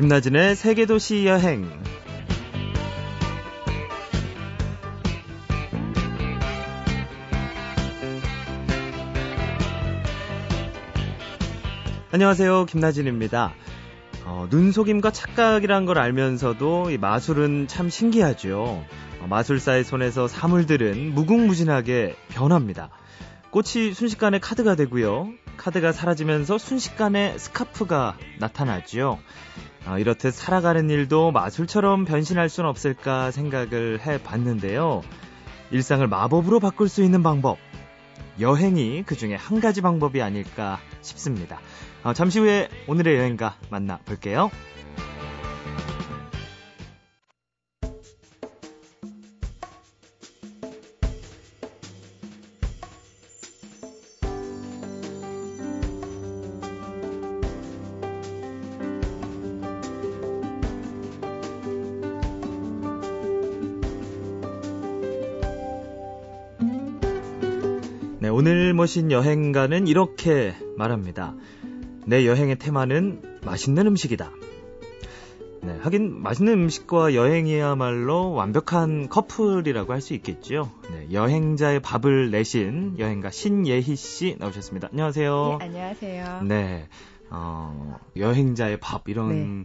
김나진의 세계도시 여행. 안녕하세요. 김나진입니다. 어, 눈 속임과 착각이란 걸 알면서도 이 마술은 참 신기하죠. 어, 마술사의 손에서 사물들은 무궁무진하게 변합니다. 꽃이 순식간에 카드가 되고요. 카드가 사라지면서 순식간에 스카프가 나타나죠. 어, 이렇듯 살아가는 일도 마술처럼 변신할 수는 없을까 생각을 해 봤는데요. 일상을 마법으로 바꿀 수 있는 방법. 여행이 그 중에 한 가지 방법이 아닐까 싶습니다. 어, 잠시 후에 오늘의 여행가 만나 볼게요. 모신 여행가는 이렇게 말합니다. 내 여행의 테마는 맛있는 음식이다. 네, 하긴 맛있는 음식과 여행이야말로 완벽한 커플이라고 할 수 있겠죠. 네, 여행자의 밥을 내신 여행가 신예희 씨 나오셨습니다. 안녕하세요. 네, 안녕하세요. 네, 어, 여행자의 밥 이런 네.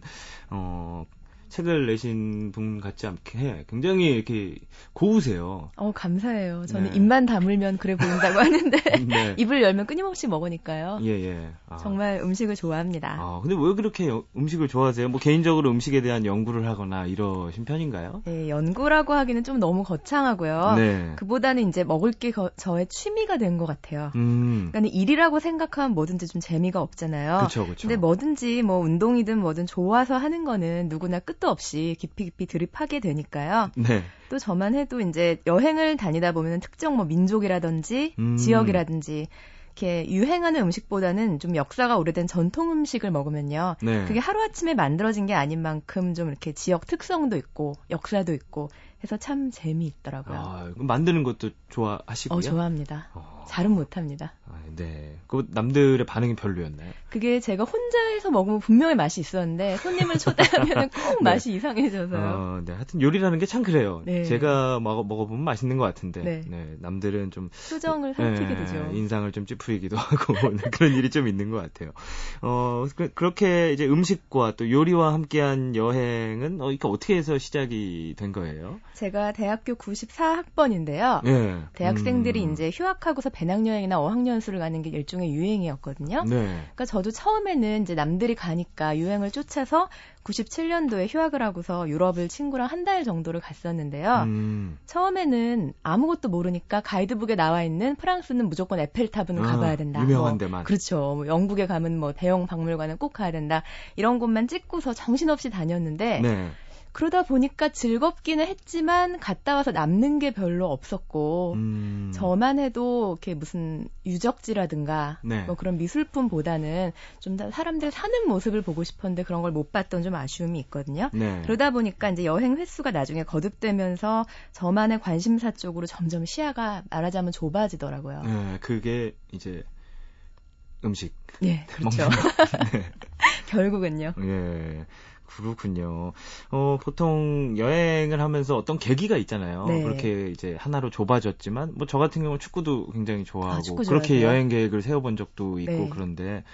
어, 책을 내신 분 같지 않게 해. 굉장히 이렇게 고우세요. 어, 감사해요. 저는 네. 입만 다물면 그래 보인다고 하는데 네. 입을 열면 끊임없이 먹으니까요. 예, 예. 아. 정말 음식을 좋아합니다. 아, 근데 왜 그렇게 여- 음식을 좋아하세요? 뭐 개인적으로 음식에 대한 연구를 하거나 이러신 편인가요? 네, 연구라고 하기는 좀 너무 거창하고요. 네. 그보다는 이제 먹을 게 거- 저의 취미가 된 것 같아요. 음. 그러니까 일이라고 생각하면 뭐든지 좀 재미가 없잖아요. 그쵸, 그쵸. 근데 뭐든지 뭐 운동이든 뭐든 좋아서 하는 거는 누구나 끝도 없이 깊이 깊이 들이파게 되니까요. 네. 또 저만 해도 이제 여행을 다니다 보면 특정 뭐 민족이라든지 음. 지역이라든지 이렇게 유행하는 음식보다는 좀 역사가 오래된 전통 음식을 먹으면요. 네. 그게 하루아침에 만들어진 게 아닌 만큼 좀 이렇게 지역 특성도 있고 역사도 있고 해서 참 재미있더라고요. 아, 만드는 것도 좋아하시고요? 어, 좋아합니다. 어. 잘은 못합니다. 아, 네. 그 남들의 반응이 별로였나요? 그게 제가 혼자 해서 먹으면 분명히 맛이 있었는데 손님을 초대하면 꼭 네. 맛이 이상해져서요. 어, 네. 하여튼 요리라는 게 참 그래요. 네. 제가 먹어, 먹어보면 맛있는 것 같은데. 네. 남들은 좀. 표정을 살피게 예, 되죠. 인상을 좀 찌푸리기도 하고 네, 그런 일이 좀 있는 것 같아요. 어 그, 렇게 이제 음식과 또 요리와 함께한 여행은 어, 이게 어떻게 해서 시작이 된 거예요? 제가 대학교 94학번인데요. 예. 대학생들이 음. 이제 휴학하고서 배낭여행이나 어학연수를 가는 게 일종의 유행이었거든요. 네. 그러니까 저도 처음에는 이제 남들이 가니까 유행을 쫓아서 97년도에 휴학을 하고서 유럽을 친구랑 한 달 정도를 갔었는데요. 음. 처음에는 아무것도 모르니까 가이드북에 나와 있는 프랑스는 무조건 에펠탑은 아, 가봐야 된다. 유명한 뭐, 데만. 그렇죠. 뭐 영국에 가면 뭐 대형 박물관은 꼭 가야 된다. 이런 곳만 찍고서 정신없이 다녔는데 네. 그러다 보니까 즐겁기는 했지만 갔다 와서 남는 게 별로 없었고 음. 저만 해도 이렇게 무슨 유적지라든가 네. 뭐 그런 미술품보다는 좀 더 사람들 사는 모습을 보고 싶었는데 그런 걸 못 봤던 좀 아쉬움이 있거든요. 네. 그러다 보니까 이제 여행 횟수가 나중에 거듭되면서 저만의 관심사 쪽으로 점점 시야가 말하자면 좁아지더라고요. 네, 그게 이제 음식. 예, 그렇죠. 네. 결국은요. 예. 그렇군요. 어, 보통 여행을 하면서 어떤 계기가 있잖아요. 네. 그렇게 이제 하나로 좁아졌지만, 뭐 저 같은 경우는 축구도 굉장히 좋아하고, 아, 축구 그렇게? 여행 계획을 세워본 적도 있고 네. 그런데,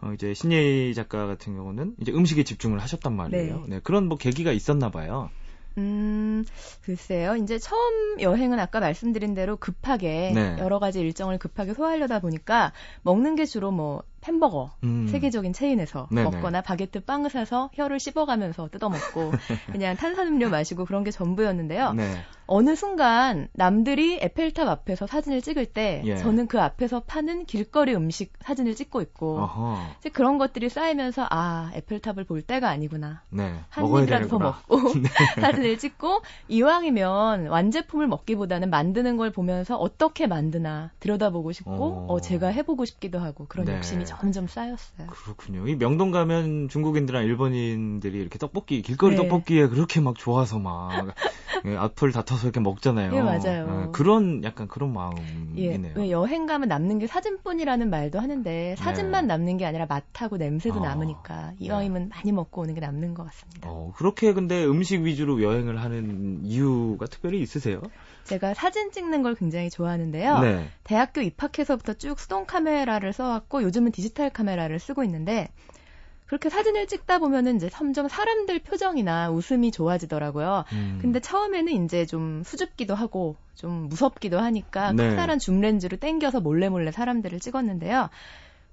어, 이제 신예희 작가 같은 경우는 이제 음식에 집중을 하셨단 말이에요. 네. 네. 그런 뭐 계기가 있었나 봐요. 음, 글쎄요. 이제 처음 여행은 아까 말씀드린 대로 급하게 네. 여러 가지 일정을 급하게 소화하려다 보니까 먹는 게 주로 뭐 햄버거 음. 세계적인 체인에서 네네. 먹거나 바게트 빵을 사서 혀를 씹어가면서 뜯어먹고 그냥 탄산음료 마시고 그런 게 전부였는데요. 네. 어느 순간 남들이 에펠탑 앞에서 사진을 찍을 때 예. 저는 그 앞에서 파는 길거리 음식 사진을 찍고 있고 어허. 이제 그런 것들이 쌓이면서 아 에펠탑을 볼 때가 아니구나 네. 한 입이라도 더. 먹고 사진을 찍고 이왕이면 완제품을 먹기보다는 만드는 걸 보면서 어떻게 만드나 들여다보고 싶고 어. 어, 제가 해보고 싶기도 하고 그런 네. 욕심이 점점 쌓였어요. 그렇군요. 이 명동 가면 중국인들이나 일본인들이 이렇게 떡볶이 길거리 네. 떡볶이에 그렇게 막 좋아서 막 예, 앞을 다퉈서 이렇게 먹잖아요. 예, 맞아요. 예, 그런 약간 그런 예, 마음이네요. 왜 여행 가면 남는 게 사진뿐이라는 말도 하는데 사진만 네. 남는 게 아니라 맛하고 냄새도 어, 남으니까 네. 이왕이면 많이 먹고 오는 게 남는 것 같습니다. 어, 그렇게 근데 음식 위주로 여행을 하는 이유가 특별히 있으세요? 제가 사진 찍는 걸 굉장히 좋아하는데요. 네. 대학교 입학해서부터 쭉 수동 카메라를 써왔고 요즘은 디지털 카메라를 쓰고 있는데 그렇게 사진을 찍다 보면은 이제 점점 사람들 표정이나 웃음이 좋아지더라고요. 음. 근데 처음에는 이제 좀 수줍기도 하고 좀 무섭기도 하니까 네. 커다란 줌 렌즈로 땡겨서 몰래 몰래 사람들을 찍었는데요.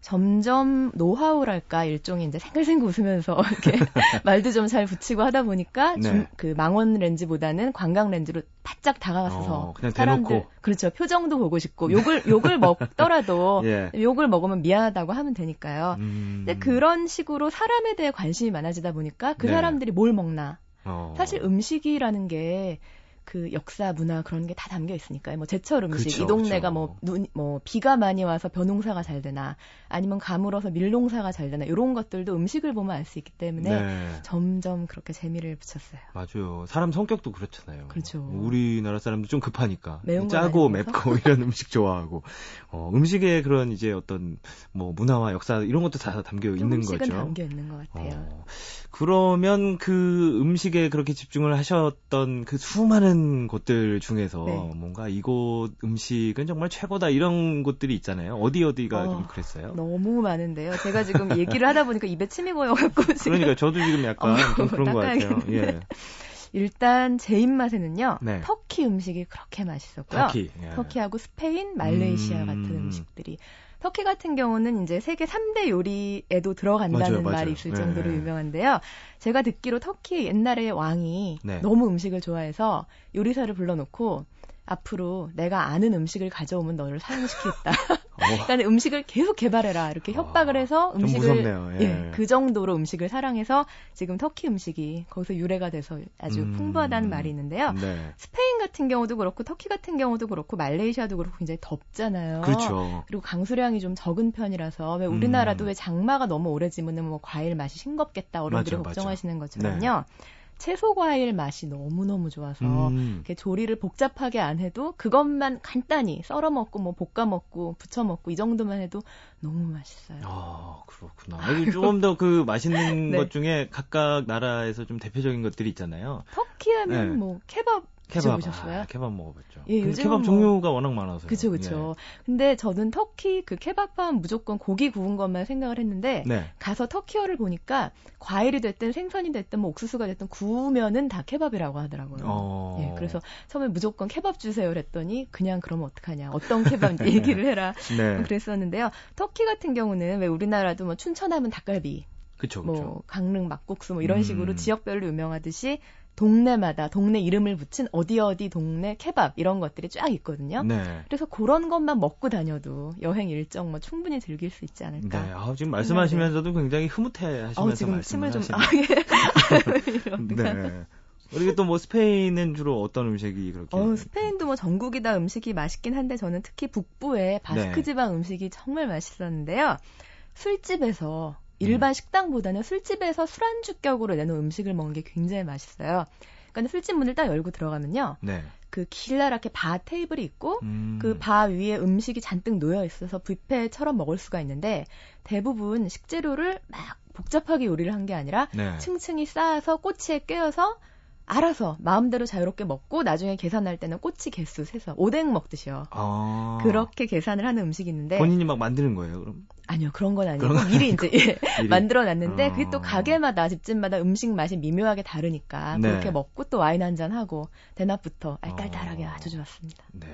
점점 노하우랄까 일종의 이제 생글생글 웃으면서 이렇게 말도 좀 잘 붙이고 하다 보니까 네. 줌- 그 망원 렌즈보다는 관광 렌즈로 바짝 다가가서 어, 사람들 대놓고. 그렇죠 표정도 보고 싶고 욕을 욕을 먹더라도 예. 욕을 먹으면 미안하다고 하면 되니까요. 음. 근데 그런 식으로 사람에 대해 관심이 많아지다 보니까 그 네. 사람들이 뭘 먹나 어. 사실 음식이라는 게 그 역사, 문화 그런 게 다 담겨 있으니까요. 뭐 제철 음식, 그쵸, 이 동네가 그쵸. 뭐 눈, 뭐 비가 많이 와서 벼농사가 잘 되나, 아니면 가물어서 밀농사가 잘 되나 이런 것들도 음식을 보면 알 수 있기 때문에 네. 점점 그렇게 재미를 붙였어요. 맞아요. 사람 성격도 그렇잖아요. 그렇죠. 우리나라 사람도 좀 급하니까 짜고. 맵고 이런 음식 좋아하고 어, 음식에 그런 이제 어떤 뭐 문화와 역사 이런 것도 다 담겨 있는 조금씩은 거죠. 담겨 있는 것 같아요. 어, 그러면 그 음식에 그렇게 집중을 하셨던 그 수많은 곳들 중에서 네. 뭔가 이곳 음식은 정말 최고다 이런 곳들이 있잖아요. 어디 어디가 어, 좀 그랬어요? 너무 많은데요. 제가 지금 얘기를 하다 보니까 입에 침이 고여갖고 지금 그러니까 저도 지금 약간 좀 그런 것 같아요. 예. 일단 제 입맛에는요. 네. 터키 음식이 그렇게 맛있었고요. 터키. 예. 터키하고 스페인, 말레이시아 음. 같은 음식들이 터키 같은 경우는 이제 세계 3대 요리에도 들어간다는 맞아요, 맞아요. 말이 있을 네. 정도로 유명한데요. 제가 듣기로 터키 옛날에 왕이 네. 너무 음식을 좋아해서 요리사를 불러놓고 앞으로 내가 아는 음식을 가져오면 너를 사용시키겠다. 어, 그러니까 음식을 계속 개발해라 이렇게 협박을 아, 해서 좀 음식을 무섭네요. 예. 그 정도로 음식을 사랑해서 지금 터키 음식이 거기서 유래가 돼서 아주 음. 풍부하다는 말이 있는데요. 네. 스페인 같은 경우도 그렇고 터키 같은 경우도 그렇고 말레이시아도 그렇고 굉장히 덥잖아요. 그렇죠. 그리고 강수량이 좀 적은 편이라서 왜 우리나라도 음. 왜 장마가 너무 오래 지면은 뭐 과일 맛이 싱겁겠다 어른들이 맞아, 맞아. 걱정하시는 것처럼요. 채소 과일 맛이 너무 너무 좋아서 음. 이렇게 조리를 복잡하게 안 해도 그것만 간단히 썰어 먹고 뭐 볶아 먹고 부쳐 먹고 이 정도만 해도 너무 맛있어요. 아, 그렇구나. 조금 더 그 맛있는 네. 것 중에 각각 나라에서 좀 대표적인 것들이 있잖아요. 터키 하면 네. 뭐 케밥 케밥. 드셔보셨어요? 아, 케밥 먹어봤죠. 예, 요즘은 케밥 뭐- 종류가 워낙 많아서. 그쵸, 그쵸. 근데 저는 터키 그 케밥하면 무조건 고기 구운 것만 생각을 했는데, 네. 가서 터키어를 보니까 과일이 됐든 생선이 됐든 뭐 옥수수가 됐든 구우면은 다 케밥이라고 하더라고요. 어. 예, 그래서 처음에 무조건 케밥 주세요 그랬더니 그냥 그러면 어떡하냐. 어떤 케밥 얘기를 해라. 네. 그랬었는데요. 터키 같은 경우는 왜 우리나라도 뭐 춘천하면 닭갈비, 그쵸, 그쵸. 뭐 강릉 막국수 뭐 이런 음. 식으로 지역별로 유명하듯이 동네마다 동네 이름을 붙인 어디 어디 동네 케밥 이런 것들이 쫙 있거든요. 네. 그래서 그런 것만 먹고 다녀도 여행 일정 뭐 충분히 즐길 수 있지 네. 않을까. 아, 지금 말씀하시면서도 굉장히 흐뭇해 하시면서 어우, 지금 침을 좀. 아, 예. 네. 그리고 또 뭐 스페인은 주로 어떤 음식이 그렇게 어, 스페인도 뭐 전국이 다 음식이 맛있긴 한데 저는 특히 북부의 바스크 네. 지방 음식이 정말 맛있었는데요. 술집에서 음. 일반 식당보다는 술집에서 술안주 격으로 내놓은 음식을 먹는 게 굉장히 맛있어요. 그러니까 술집 문을 딱 열고 들어가면요. 네. 그 길다랗게 바 테이블이 있고 음. 그바 위에 음식이 잔뜩 놓여 있어서 뷔페처럼 먹을 수가 있는데 대부분 식재료를 막 복잡하게 요리를 한 게 아니라 네. 층층이 쌓아서 꼬치에 꿰어서 알아서 마음대로 자유롭게 먹고 나중에 계산할 때는 꼬치 개수 세서 오뎅 먹듯이요. 아. 그렇게 계산을 하는 음식이 있는데 본인이 막 만드는 거예요, 그럼? 아니요 그런 건 아니고 그런 건 미리 이제 예? 만들어 놨는데 어. 그게 또 가게마다 집집마다 음식 맛이 미묘하게 다르니까 네. 그렇게 먹고 또 와인 한 잔 하고 대낮부터 알딸딸하게 어. 아주 좋았습니다. 네.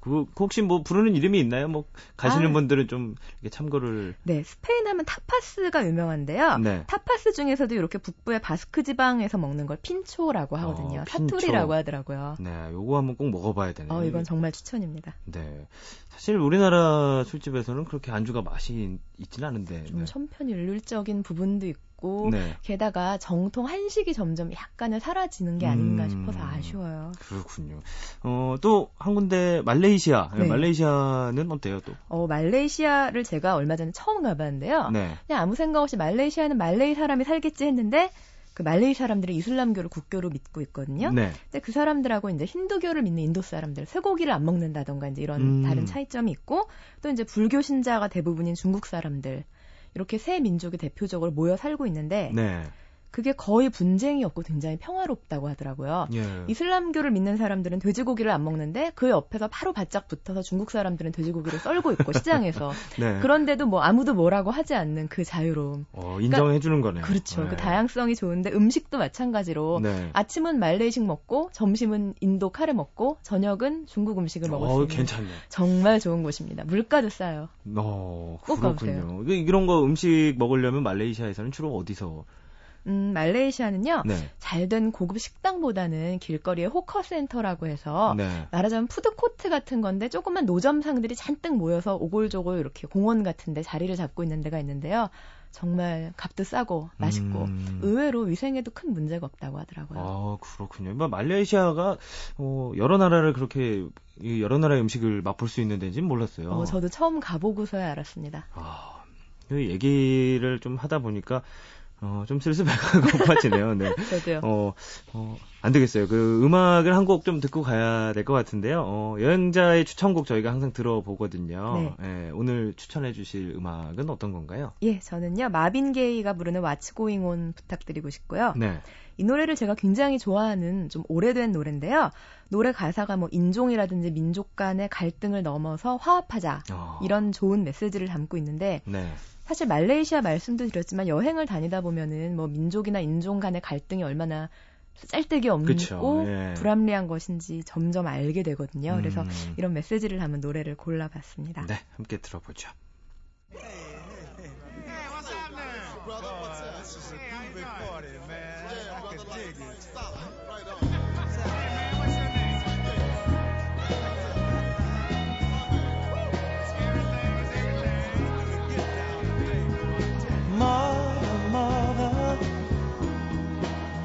그, 그 혹시 뭐 부르는 이름이 있나요? 뭐 가시는 아. 분들은 좀 참고를. 네, 스페인 하면 타파스가 유명한데요. 네. 타파스 중에서도 이렇게 북부의 바스크 지방에서 먹는 걸 핀초라고 하거든요. 어, 핀초. 사투리라고 하더라고요. 네, 요거 한번 꼭 먹어봐야 되네요. 어, 이건 정말 추천입니다. 네. 사실 우리나라 술집에서는 그렇게 안주가 맛이 있진 않은데. 좀 네. 천편일률적인 부분도 있고 있고 네. 게다가 정통 한식이 점점 약간은 사라지는 게 아닌가 음. 싶어서 아쉬워요. 그렇군요. 어, 또 한 군데 말레이시아. 네. 말레이시아는 어때요, 또? 어, 말레이시아를 제가 얼마 전에 처음 가봤는데요. 네. 그냥 아무 생각 없이 말레이시아는 말레이 사람이 살겠지 했는데 그 말레이 사람들이 이슬람교를 국교로 믿고 있거든요. 네. 근데 그 사람들하고 이제 힌두교를 믿는 인도 사람들, 쇠고기를 안 먹는다던가 이제 이런 음. 다른 차이점이 있고 또 이제 불교 신자가 대부분인 중국 사람들 이렇게 세 민족이 대표적으로 모여 살고 있는데 네. 그게 거의 분쟁이 없고 굉장히 평화롭다고 하더라고요. 예. 이슬람교를 믿는 사람들은 돼지고기를 안 먹는데 그 옆에서 바로 바짝 붙어서 중국 사람들은 돼지고기를 썰고 있고 시장에서 네. 그런데도 뭐 아무도 뭐라고 하지 않는 그 자유로움. 어, 인정해 주는 거네요. 그렇죠. 네. 그 다양성이 좋은데 음식도 마찬가지로 네. 아침은 말레이식 먹고 점심은 인도 카레 먹고 저녁은 중국 음식을 먹을 수 어, 있는 괜찮네. 정말 좋은 곳입니다. 물가도 싸요. 어, 꼭 그렇군요. 이게 이런 거 음식 먹으려면 말레이시아에서는 주로 어디서? 음, 말레이시아는요. 네. 잘된 고급 식당보다는 길거리에 hawker center라고 해서 네. 말하자면 푸드 코트 같은 건데 조그만 노점상들이 잔뜩 모여서 오골조골 이렇게 공원 같은 데 자리를 잡고 있는 데가 있는데요. 정말 값도 싸고 맛있고 음. 의외로 위생에도 큰 문제가 없다고 하더라고요. 아, 그렇군요. 뭐, 말레이시아가, 어, 여러 나라를 그렇게, 이 여러 나라의 음식을 맛볼 수 있는 데인지는 몰랐어요. 어, 저도 처음 가보고서야 알았습니다. 아, 이 얘기를 좀 하다 보니까, 어, 좀 슬슬 배가 고파지네요. 네. 저도요. 어, 어, 안 되겠어요. 그 음악을 한 곡 좀 듣고 가야 될 것 같은데요. 어, 여행자의 추천곡 저희가 항상 들어보거든요. 예, 오늘 추천해 주실 음악은 어떤 건가요? 예, 저는요 마빈 게이가 부르는 What's Going On 부탁드리고 싶고요. 네. 이 노래를 제가 굉장히 좋아하는 좀 오래된 노래인데요. 노래 가사가 뭐 인종이라든지 민족 간의 갈등을 넘어서 화합하자 어, 이런 좋은 메시지를 담고 있는데 네. 사실 말레이시아 말씀도 드렸지만 여행을 다니다 보면은 뭐 민족이나 인종 간의 갈등이 얼마나 짤데기 없고 예. 불합리한 것인지 점점 알게 되거든요. 그래서 음, 이런 메시지를 담은 노래를 골라봤습니다. 네, 함께 들어보죠. brother. What's up?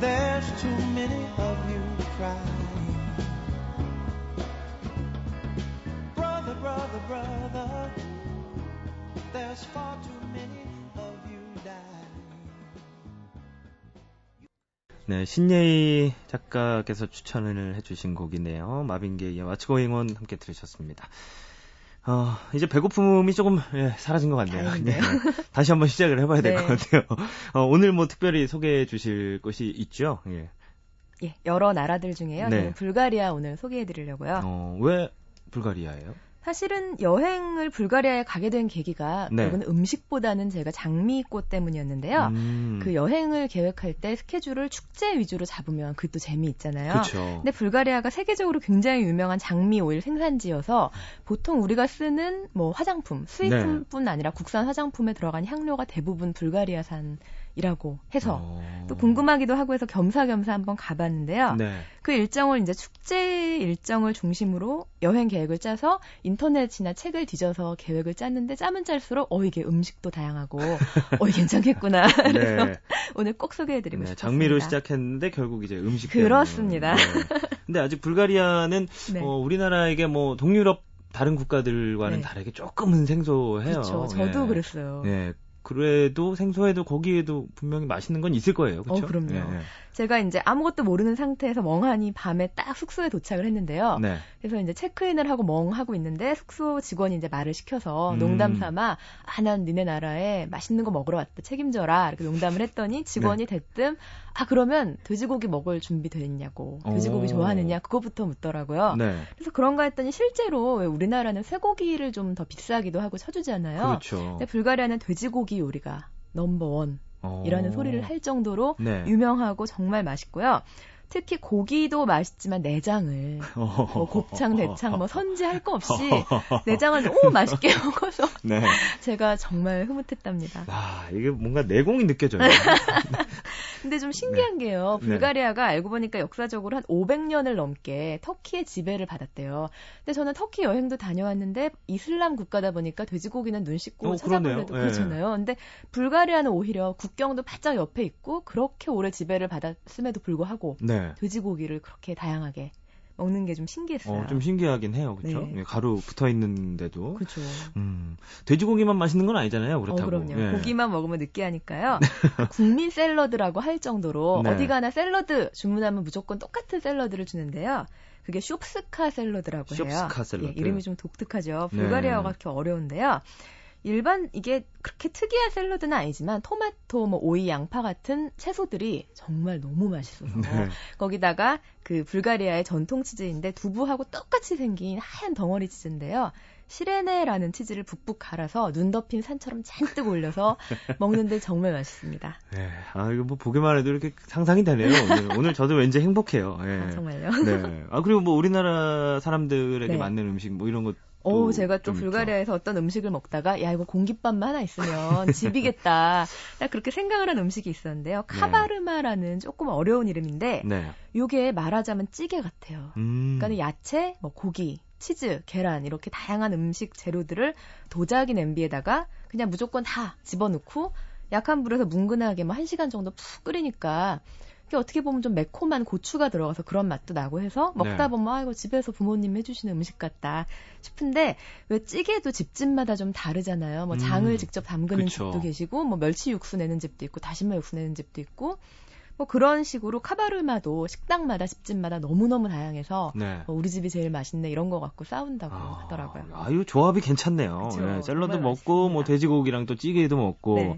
There's too many of you crying. Brother, brother, brother, there's far too many of you dying. 네, 신예희 작가께서 추천을 해주신 곡이네요. 마빈게이의 What's Going On 함께 들으셨습니다. 어, 이제 배고픔이 조금 예, 사라진 것 같네요. 네. 다시 한번 시작을 해봐야 될것 네. 같아요. 어, 오늘 뭐 특별히 소개해 주실 것이 있죠? 예. 예, 여러 나라들 중에요. 네. 불가리아 오늘 소개해 드리려고요. 어, 왜 불가리아예요? 사실은 여행을 불가리아에 가게 된 계기가 네. 결국은 음식보다는 제가 장미꽃 때문이었는데요. 음, 그 여행을 계획할 때 스케줄을 축제 위주로 잡으면 그게 또 재미있잖아요. 그렇죠. 근데 불가리아가 세계적으로 굉장히 유명한 장미 오일 생산지여서 보통 우리가 쓰는 뭐 화장품, 수입품뿐 아니라 국산 화장품에 들어간 향료가 대부분 불가리아산 이라고 해서 어, 또 궁금하기도 하고 해서 겸사겸사 한번 가봤는데요. 네. 그 일정을 이제 축제 일정을 중심으로 여행 계획을 짜서 인터넷이나 책을 뒤져서 계획을 짰는데 짜면 짤수록 어 이게 음식도 다양하고 어 괜찮겠구나. 그래서 네. 오늘 꼭 소개해드리고 네, 싶습니다. 장미로 시작했는데 결국 이제 음식 그렇습니다. 네. 근데 아직 불가리아는 네. 어, 우리나라에게 뭐 동유럽 다른 국가들과는 네. 다르게 조금은 생소해요. 그렇죠. 저도 예. 그랬어요. 네. 그래도 생소해도 거기에도 분명히 맛있는 건 있을 거예요. 그렇죠? 어, 그럼요. 제가 이제 아무것도 모르는 상태에서 멍하니 밤에 딱 숙소에 도착을 했는데요. 네. 그래서 이제 체크인을 하고 멍하고 있는데 숙소 직원이 이제 말을 시켜서 음. 농담 삼아 아 난 니네 나라에 맛있는 거 먹으러 왔다 책임져라 이렇게 농담을 했더니 직원이 네. 대뜸 아 그러면 돼지고기 먹을 준비 돼 있냐고 돼지고기 오. 좋아하느냐 그거부터 묻더라고요. 네. 그래서 그런가 했더니 실제로 왜 우리나라는 쇠고기를 좀 더 비싸기도 하고 쳐주잖아요. 그렇죠. 근데 불가리아는 돼지고기 요리가 넘버 원 어. 이라는 소리를 할 정도로 네. 유명하고 정말 맛있고요. 특히 고기도 맛있지만 내장을 뭐 곱창, 대창 뭐 선지 할 거 없이 내장을 너무 맛있게 먹어서 네. 제가 정말 흐뭇했답니다. 아, 이게 뭔가 내공이 느껴져요. 근데 좀 신기한 게요. 네. 불가리아가 알고 보니까 역사적으로 한 500년을 넘게 터키의 지배를 받았대요. 근데 저는 터키 여행도 다녀왔는데 이슬람 국가다 보니까 돼지고기는 눈 씻고 어, 찾아보려도. 예. 그렇잖아요. 근데 불가리아는 오히려 국경도 바짝 옆에 있고 그렇게 오래 지배를 받았음에도 불구하고 네. 돼지고기를 그렇게 다양하게 먹는 게 좀 신기했어요. 어, 좀 신기하긴 해요. 그렇죠? 네. 가루 붙어 있는데도. 그렇죠. 음. 돼지고기만 맛있는 건 아니잖아요. 그렇다고. 어, 그럼요. 예. 고기만 먹으면 느끼하니까요. 국민 샐러드라고 할 정도로 네. 어디 가나 샐러드 주문하면 무조건 똑같은 샐러드를 주는데요. 그게 숍스카 샐러드라고 해요. 숍스카 샐러드. 예, 이름이 좀 독특하죠. 네. 불가리아어가 그렇게 어려운데요. 일반 이게 그렇게 특이한 샐러드는 아니지만 토마토, 뭐 오이, 양파 같은 채소들이 정말 너무 맛있어서 네. 거기다가 그 불가리아의 전통 치즈인데 두부하고 똑같이 생긴 하얀 덩어리 치즈인데요. 시레네라는 치즈를 북북 갈아서 눈 덮인 산처럼 잔뜩 올려서 먹는데 정말 맛있습니다. 네. 아, 이거 뭐 보기만 해도 이렇게 상상이 되네요. 오늘, 오늘 저도 왠지 행복해요. 예. 아, 정말요. 네. 아, 그리고 뭐 우리나라 사람들에게 네. 맞는 음식 뭐 이런 것. 오, 제가 또. 불가리아에서 어떤 음식을 먹다가 야 이거 공깃밥만 하나 있으면 집이겠다. 딱 그렇게 생각을 한 음식이 있었는데요. 네. 카바르마라는 조금 어려운 이름인데 네. 요게 말하자면 찌개 같아요. 음. 그러니까 야채, 뭐 고기, 치즈, 계란 이렇게 다양한 음식 재료들을 도자기 냄비에다가 그냥 무조건 다 집어넣고 약한 불에서 뭉근하게 뭐 1시간 정도 푹 끓이니까 이게 어떻게 보면 좀 매콤한 고추가 들어가서 그런 맛도 나고 해서 먹다 네. 보면 아 이거 집에서 부모님 해주시는 음식 같다 싶은데 왜 찌개도 집집마다 좀 다르잖아요. 뭐 장을 음, 직접 담그는 그쵸. 집도 계시고 뭐 멸치 육수 내는 집도 있고 다시마 육수 내는 집도 있고 뭐 그런 식으로 카바르마도 식당마다 집집마다 너무너무 다양해서 네. 뭐 우리 집이 제일 맛있네 이런 거 갖고 싸운다고 아, 하더라고요. 아, 이 조합이 괜찮네요. 예, 샐러드 먹고 뭐 맛있습니다. 돼지고기랑 또 찌개도 먹고 네.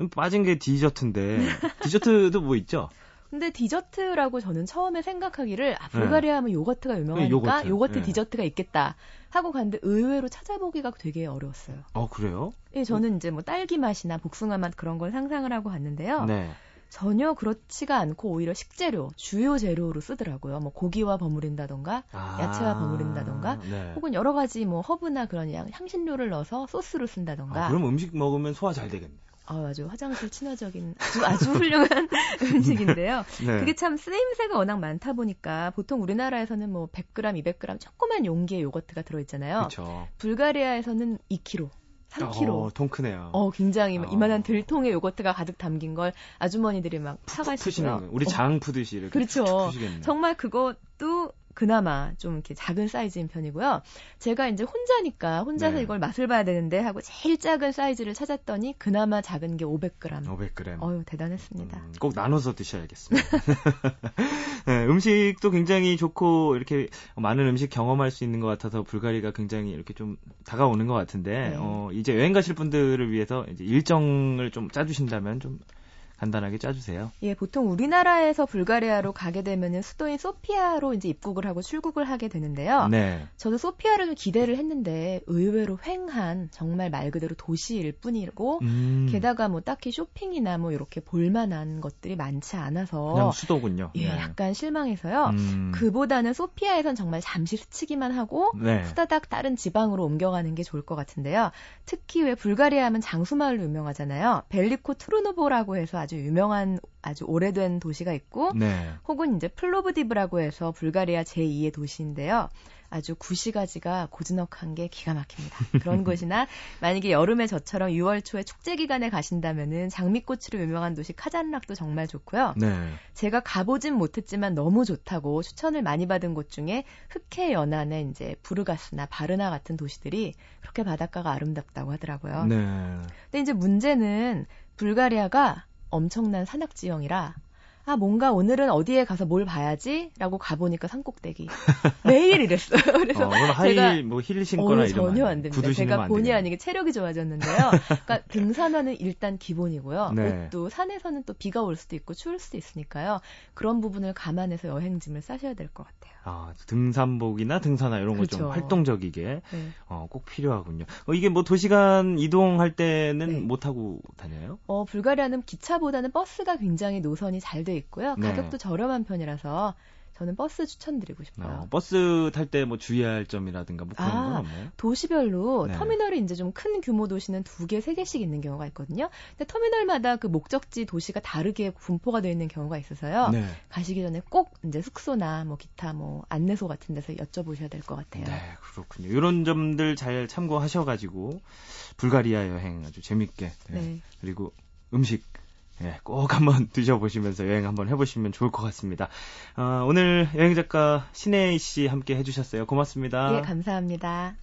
음, 빠진 게 디저트인데 디저트도 뭐 있죠? 근데 디저트라고 저는 처음에 생각하기를 아, 불가리아 하면 요거트가 유명하니까 네. 요거트. 요거트, 네. 디저트가 있겠다 하고 갔는데 의외로 찾아보기가 되게 어려웠어요. 어 그래요? 예, 저는 이제 뭐 딸기 맛이나 복숭아 맛 그런 걸 상상을 하고 갔는데요. 네. 전혀 그렇지가 않고 오히려 식재료, 주요 재료로 쓰더라고요. 뭐 고기와 버무린다던가 아, 야채와 버무린다던가 네. 혹은 여러 가지 뭐 허브나 그런 양- 향신료를 넣어서 소스로 쓴다던가 아, 그럼 음식 먹으면 소화 잘 되겠네요. 아, 아주 화장실 친화적인 아주 아주 훌륭한 음식인데요. 네. 그게 참 쓰임새가 워낙 많다 보니까 보통 우리나라에서는 뭐 100g, 200g 조그만 용기의 요거트가 들어있잖아요. 그렇죠. 불가리아에서는 2kg, 3kg. 어, 통 크네요. 어, 굉장히 어. 이만한 들통의 요거트가 가득 담긴 걸 아주머니들이 막 푸시는 사가시고요. 거. 우리 어, 장 푸듯이 이렇게 그렇죠. 정말 그것도 그나마 좀 이렇게 작은 사이즈인 편이고요. 제가 이제 혼자니까 혼자서 네. 이걸 맛을 봐야 되는데 하고 제일 작은 사이즈를 찾았더니 그나마 작은 게 500g. 500g. 어유 대단했습니다. 음, 꼭 나눠서 드셔야겠습니다. 네, 음식도 굉장히 좋고 이렇게 많은 음식 경험할 수 있는 것 같아서 불가리가 굉장히 이렇게 좀 다가오는 것 같은데 네. 어, 이제 여행 가실 분들을 위해서 이제 일정을 좀 짜주신다면 좀 간단하게 짜주세요. 예, 보통 우리나라에서 불가리아로 가게 되면은 수도인 소피아로 이제 입국을 하고 출국을 하게 되는데요. 네. 저도 소피아를 좀 기대를 했는데 의외로 횡한 정말 말 그대로 도시일 뿐이고 음, 게다가 뭐 딱히 쇼핑이나 뭐 이렇게 볼만한 것들이 많지 않아서 그냥 수도군요. 예, 네. 약간 실망해서요. 음, 그보다는 소피아에선 정말 잠시 스치기만 하고 네. 후다닥 다른 지방으로 옮겨가는 게 좋을 것 같은데요. 특히 왜 불가리아 하면 장수 마을로 유명하잖아요. 벨리코 터르노보라고 해서 아주 유명한 아주 오래된 도시가 있고 네. 혹은 이제 플로브디브라고 해서 불가리아 제2의 도시인데요. 아주 구시가지가 고즈넉한 게 기가 막힙니다. 그런 곳이나 만약에 여름에 저처럼 6월 초에 축제 기간에 가신다면은 장미꽃으로 유명한 도시 카잔락도 정말 좋고요. 네. 제가 가보진 못했지만 너무 좋다고 추천을 많이 받은 곳 중에 흑해 연안의 이제 부르가스나 바르나 같은 도시들이 그렇게 바닷가가 아름답다고 하더라고요. 네. 근데 이제 문제는 불가리아가 엄청난 산악 지형이라 아 뭔가 오늘은 어디에 가서 뭘 봐야지 라고 가보니까 산꼭대기 매일 이랬어요. 그래서 어, 하일 제가 뭐 힐 신거나 어, 이러면 전혀 안. 됩니다. 제가 안 본의. 아니게 체력이 좋아졌는데요. 그러니까 등산화는 일단 기본이고요. 네. 옷도 산에서는 또 비가 올 수도 있고 추울 수도 있으니까요. 그런 부분을 감안해서 여행짐을 싸셔야 될 것 같아요. 아, 등산복이나 등산화 이런 거좀 그렇죠. 활동적이게 네. 어, 꼭 필요하군요. 어, 이게 뭐 도시간 이동할 때는 네. 못 타고 다녀요? 어, 불가리아는 기차보다는 버스가 굉장히 노선이 잘돼 돼 있고요. 네. 가격도 저렴한 편이라서 저는 버스 추천드리고 싶어요. 어, 버스 탈 때 뭐 주의할 점이라든가 뭐 그런 아, 건 없나요? 도시별로 네. 터미널이 이제 좀 큰 규모 도시는 두 개, 세 개씩 있는 경우가 있거든요. 근데 터미널마다 그 목적지 도시가 다르게 분포가 되어 있는 경우가 있어서요. 네. 가시기 전에 꼭 이제 숙소나 뭐 기타 뭐 안내소 같은 데서 여쭤보셔야 될 것 같아요. 네, 그렇군요. 이런 점들 잘 참고하셔가지고 불가리아 여행 아주 재밌게 네. 네. 그리고 음식 예, 꼭 한번 드셔보시면서 여행 한번 해보시면 좋을 것 같습니다. 아, 오늘 여행 작가 신혜희 씨 함께 해주셨어요. 고맙습니다. 예, 감사합니다.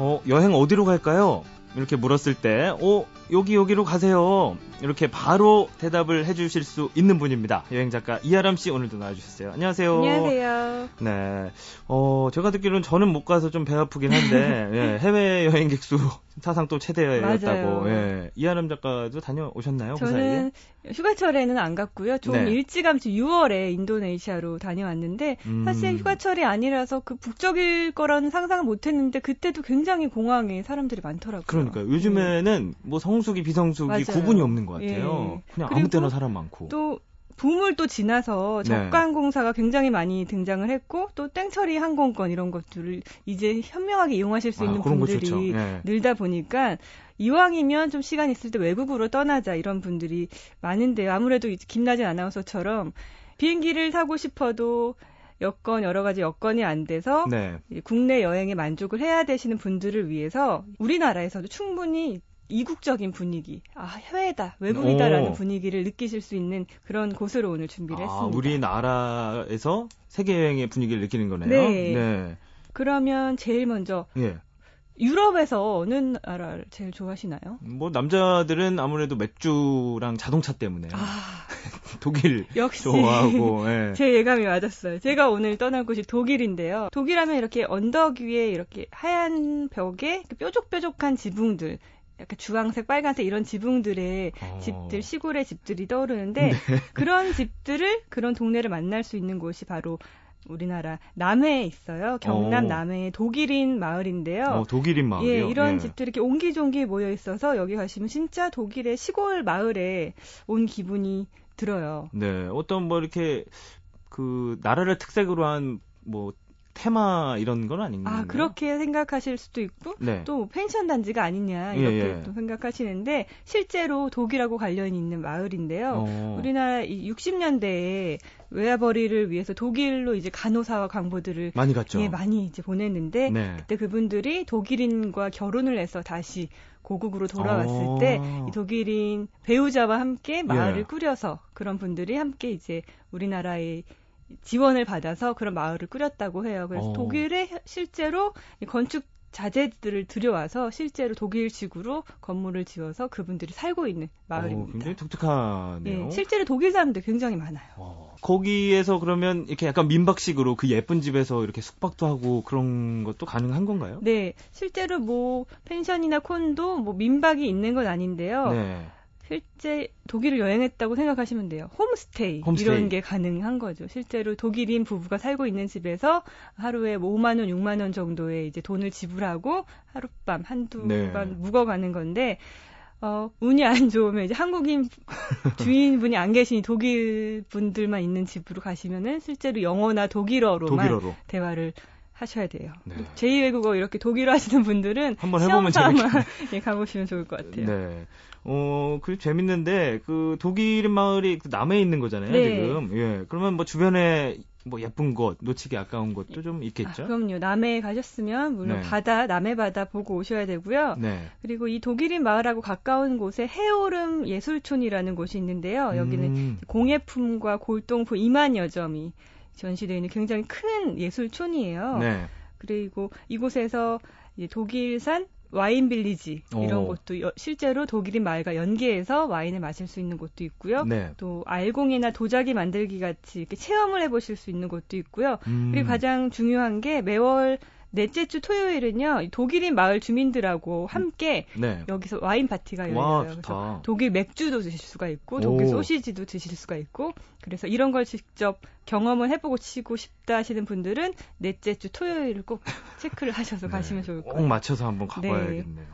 어, 여행 어디로 갈까요? 이렇게 물었을 때, 어, 여기 여기로 가세요. 이렇게 바로 대답을 해주실 수 있는 분입니다. 여행 작가 이하람 씨 오늘도 나와주셨어요. 안녕하세요. 안녕하세요. 네. 어, 제가 듣기로는 저는 못 가서 좀 배 아프긴 한데, 예, 해외 여행객 수 사상 또 최대였다고. 예. 이하람 작가도 다녀오셨나요? 그? 저는 휴가철에는 안 갔고요. 좀 네. 일찌감치 6월에 인도네시아로 다녀왔는데 음. 사실 휴가철이 아니라서 그 북적일 거라는 상상을 못했는데 그때도 굉장히 공항에 사람들이 많더라고요. 그러니까요. 요즘에는 뭐성 수기, 비성수기 맞아요. 구분이 없는 것 같아요. 예. 그냥 아무 때나 사람 많고. 또 붐을 또 지나서 네. 저가항공사가 굉장히 많이 등장을 했고 또 땡처리 항공권 이런 것들을 이제 현명하게 이용하실 수 아, 있는 분들이. 예. 늘다 보니까 이왕이면 좀 시간 있을 때 외국으로 떠나자 이런 분들이 많은데요. 아무래도 김나진 아나운서처럼 비행기를 타고 싶어도 여건 여러 가지 여건이 안 돼서 네. 국내 여행에 만족을 해야 되시는 분들을 위해서 우리나라에서도 충분히 이국적인 분위기, 아 해외다, 외국이다라는 오. 분위기를 느끼실 수 있는 그런 곳으로 오늘 준비를 아, 했습니다. 우리나라에서 세계 여행의 분위기를 느끼는 거네요. 네. 네. 그러면 제일 먼저 예. 유럽에서 어느 나라를 제일 좋아하시나요? 뭐 남자들은 아무래도 맥주랑 자동차 때문에 아 독일 역시 좋아하고 예. 제 예감이 맞았어요. 제가 오늘 떠날 곳이 독일인데요. 독일하면 이렇게 언덕 위에 이렇게 하얀 벽에 그 뾰족뾰족한 지붕들, 약간 주황색, 빨간색 이런 지붕들의 어. 집들, 시골의 집들이 떠오르는데 그런 집들을 그런 동네를 만날 수 있는 곳이 바로 우리나라 남해에 있어요. 경남 어. 남해의 독일인 마을인데요. 어, 독일인 마을이요. 예, 이런 예. 집들이 이렇게 옹기종기 모여 있어서 여기 가시면 진짜 독일의 시골 마을에 온 기분이 들어요. 네, 어떤 뭐 이렇게 그 나라를 특색으로 한뭐 테마 이런 건 아닌가요? 아, 그렇게 생각하실 수도 있고, 네. 또 펜션 단지가 아니냐, 예, 이렇게 예. 또 생각하시는데, 실제로 독일하고 관련이 있는 마을인데요. 어. 우리나라 이 60년대에 외화벌이를 위해서 독일로 이제 간호사와 강보들을 많이 갔죠. 예, 많이 이제 보냈는데, 네. 그때 그분들이 독일인과 결혼을 해서 다시 고국으로 돌아왔을 어. 때, 이 독일인 배우자와 함께 마을을 예. 꾸려서 그런 분들이 함께 이제 우리나라의 지원을 받아서 그런 마을을 꾸렸다고 해요. 그래서 어. 독일에 실제로 이 건축 자재들을 들여와서 실제로 독일식으로 건물을 지어서 그분들이 살고 있는 어, 마을입니다. 굉장히 독특하네요. 예, 실제로 독일 사람들 굉장히 많아요. 어, 거기에서 그러면 이렇게 약간 민박식으로 그 예쁜 집에서 이렇게 숙박도 하고 그런 것도 가능한 건가요? 네, 실제로 뭐 펜션이나 콘도 뭐 민박이 있는 건 아닌데요. 네. 실제 독일을 여행했다고 생각하시면 돼요. 홈스테이, 홈스테이. 이런 게 가능한 거죠. 실제로 독일인 부부가 살고 있는 집에서 하루에 뭐 5만 원, 6만 원 정도의 이제 돈을 지불하고 하룻밤 한두 네. 밤 묵어가는 건데 어, 운이 안 좋으면 이제 한국인 주인분이 안 계신 독일 분들만 있는 집으로 가시면은 실제로 영어나 독일어로만 독일어로. 대화를 하셔야 돼요. 네. 제2외국어 이렇게 독일어 하시는 분들은 한번 해보면 시험 삼아. 예, 가보시면 좋을 것 같아요. 네. 어, 그 재밌는데 그 독일 마을이 그 남해에 있는 거잖아요, 네. 지금. 예. 그러면 뭐 주변에 뭐 예쁜 곳, 놓치기 아까운 곳도 좀 아, 있겠죠? 그럼요. 남해에 가셨으면 물론 네. 바다, 남해 바다 보고 오셔야 되고요. 네. 그리고 이 독일인 마을하고 가까운 곳에 해오름 예술촌이라는 곳이 있는데요. 여기는 음, 공예품과 골동품 2만 여 점이 전시되어 있는 굉장히 큰 예술촌이에요. 네. 그리고 이곳에서 독일산 와인 빌리지 이런 오. 곳도 여- 실제로 독일인 마을과 연계해서 와인을 마실 수 있는 곳도 있고요. 네. 또 알공이나 도자기 만들기 같이 이렇게 체험을 해보실 수 있는 곳도 있고요. 음, 그리고 가장 중요한 게 매월 넷째 주 토요일은요 이 독일인 마을 주민들하고 함께 네. 여기서 와인 파티가 열려요. 그래서. 독일 맥주도 드실 수가 있고 독일 오. 소시지도 드실 수가 있고 그래서 이런 걸 직접 경험을 해보고 치고 싶다 하시는 분들은 넷째 주 토요일을 꼭 체크를 하셔서 가시면 좋을 꼭 거예요. 맞춰서 한번 가봐야겠네요.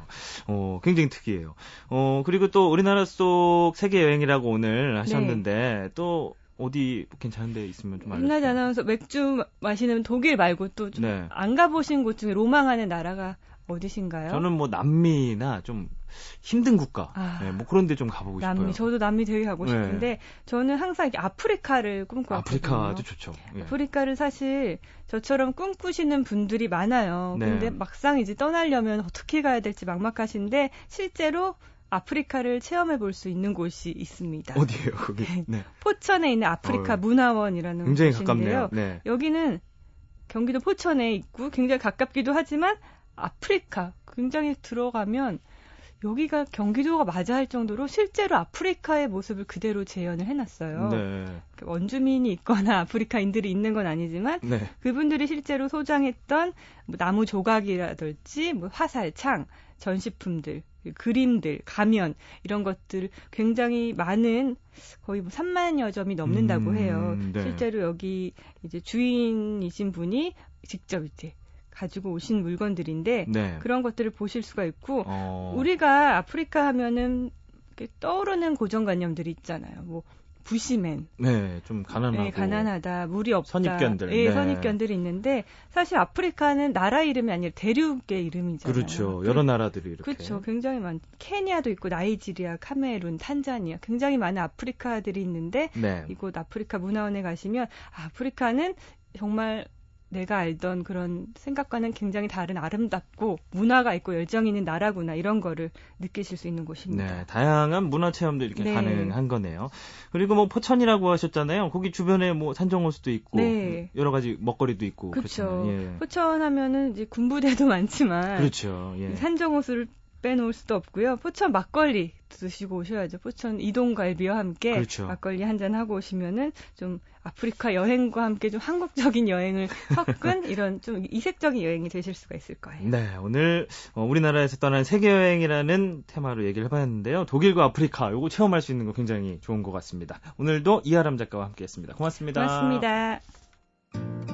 어, 굉장히 특이해요. 어, 그리고 또 우리나라 속 세계 여행이라고 오늘 하셨는데 또 어디 괜찮은 데 있으면 좀 알려주세요. 아나운서 맥주 마시는 독일 말고 또안 네. 가보신 곳 중에 로망하는 나라가 어디신가요? 저는 뭐 남미나 좀 힘든 국가, 아. 네, 뭐 그런 데 좀 가보고 남미, 싶어요. 저도 남미 되게 가고 네. 싶은데 저는 항상 이렇게 아프리카를 꿈꿔왔거든요. 아프리카도 좋죠. 예. 아프리카를 사실 저처럼 꿈꾸시는 분들이 많아요. 네. 근데 막상 이제 떠나려면 어떻게 가야 될지 막막하신데 실제로 아프리카를 체험해 볼 수 있는 곳이 있습니다. 어디예요, 거기? 네. 포천에 있는 아프리카 어, 문화원이라는 굉장히 곳인데요. 가깝네요. 네. 여기는 경기도 포천에 있고 굉장히 가깝기도 하지만 아프리카 굉장히 들어가면 여기가 경기도가 맞아 할 정도로 실제로 아프리카의 모습을 그대로 재현을 해놨어요. 네. 원주민이 있거나 아프리카인들이 있는 건 아니지만 네. 그분들이 실제로 소장했던 뭐 나무 조각이라든지 뭐 화살, 창, 전시품들, 그림들, 가면 이런 것들 굉장히 많은 거의 뭐 3만여 점이 넘는다고 음, 해요. 네. 실제로 여기 이제 주인이신 분이 직접 이제 가지고 오신 물건들인데 네. 그런 것들을 보실 수가 있고 어, 우리가 아프리카 하면은 떠오르는 고정관념들이 있잖아요. 뭐 부시맨, 네, 좀 가난하고. 네, 가난하다, 물이 없다, 선입견들, 예, 네. 선입견들이 있는데 사실 아프리카는 나라 이름이 아니라 대륙의 이름이잖아요. 그렇죠. 여러 나라들이 이렇게. 그렇죠. 굉장히 많. 케냐도 있고 나이지리아, 카메룬, 탄자니아 굉장히 많은 아프리카들이 있는데 네. 이곳 아프리카 문화원에 가시면 아프리카는 정말 내가 알던 그런 생각과는 굉장히 다른 아름답고 문화가 있고 열정 있는 나라구나 이런 거를 느끼실 수 있는 곳입니다. 네, 다양한 문화 체험도 이렇게 네. 가능한 거네요. 그리고 뭐 포천이라고 하셨잖아요. 거기 주변에 뭐 산정호수도 있고 네. 여러 가지 먹거리도 있고 그렇죠. 예. 포천 하면은 이제 군부대도 많지만 그렇죠. 예. 산정호수를 빼놓을 수도 없고요. 포천 막걸리 드시고 오셔야죠. 포천 이동갈비와 함께 그렇죠. 막걸리 한 잔 하고 오시면은 좀 아프리카 여행과 함께 좀 한국적인 여행을 섞은 이런 좀 이색적인 여행이 되실 수가 있을 거예요. 네, 오늘 어, 우리나라에서 떠난 세계 여행이라는 테마로 얘기를 해봤는데요. 독일과 아프리카 요거 체험할 수 있는 거 굉장히 좋은 것 같습니다. 오늘도 이하람 작가와 함께했습니다. 고맙습니다. 고맙습니다.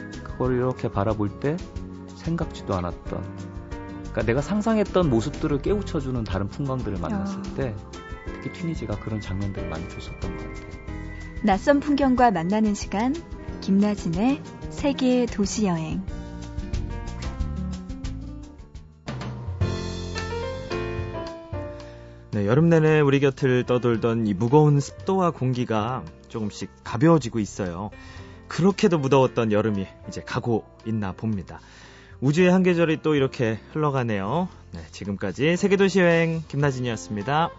그걸 이렇게 바라볼 때 생각지도 않았던 그러니까 내가 상상했던 모습들을 깨우쳐주는 다른 풍광들을 만났을 아. 때 특히 튀니지가 그런 장면들을 많이 줬었던 것 같아요. 낯선 풍경과 만나는 시간 김나진의 세계 도시 여행 네, 여름 내내 우리 곁을 떠돌던 이 무거운 습도와 공기가 조금씩 가벼워지고 있어요. 그렇게도 무더웠던 여름이 이제 가고 있나 봅니다. 우주의 한 계절이 또 이렇게 흘러가네요. 네, 지금까지 세계도시 여행 김나진이었습니다.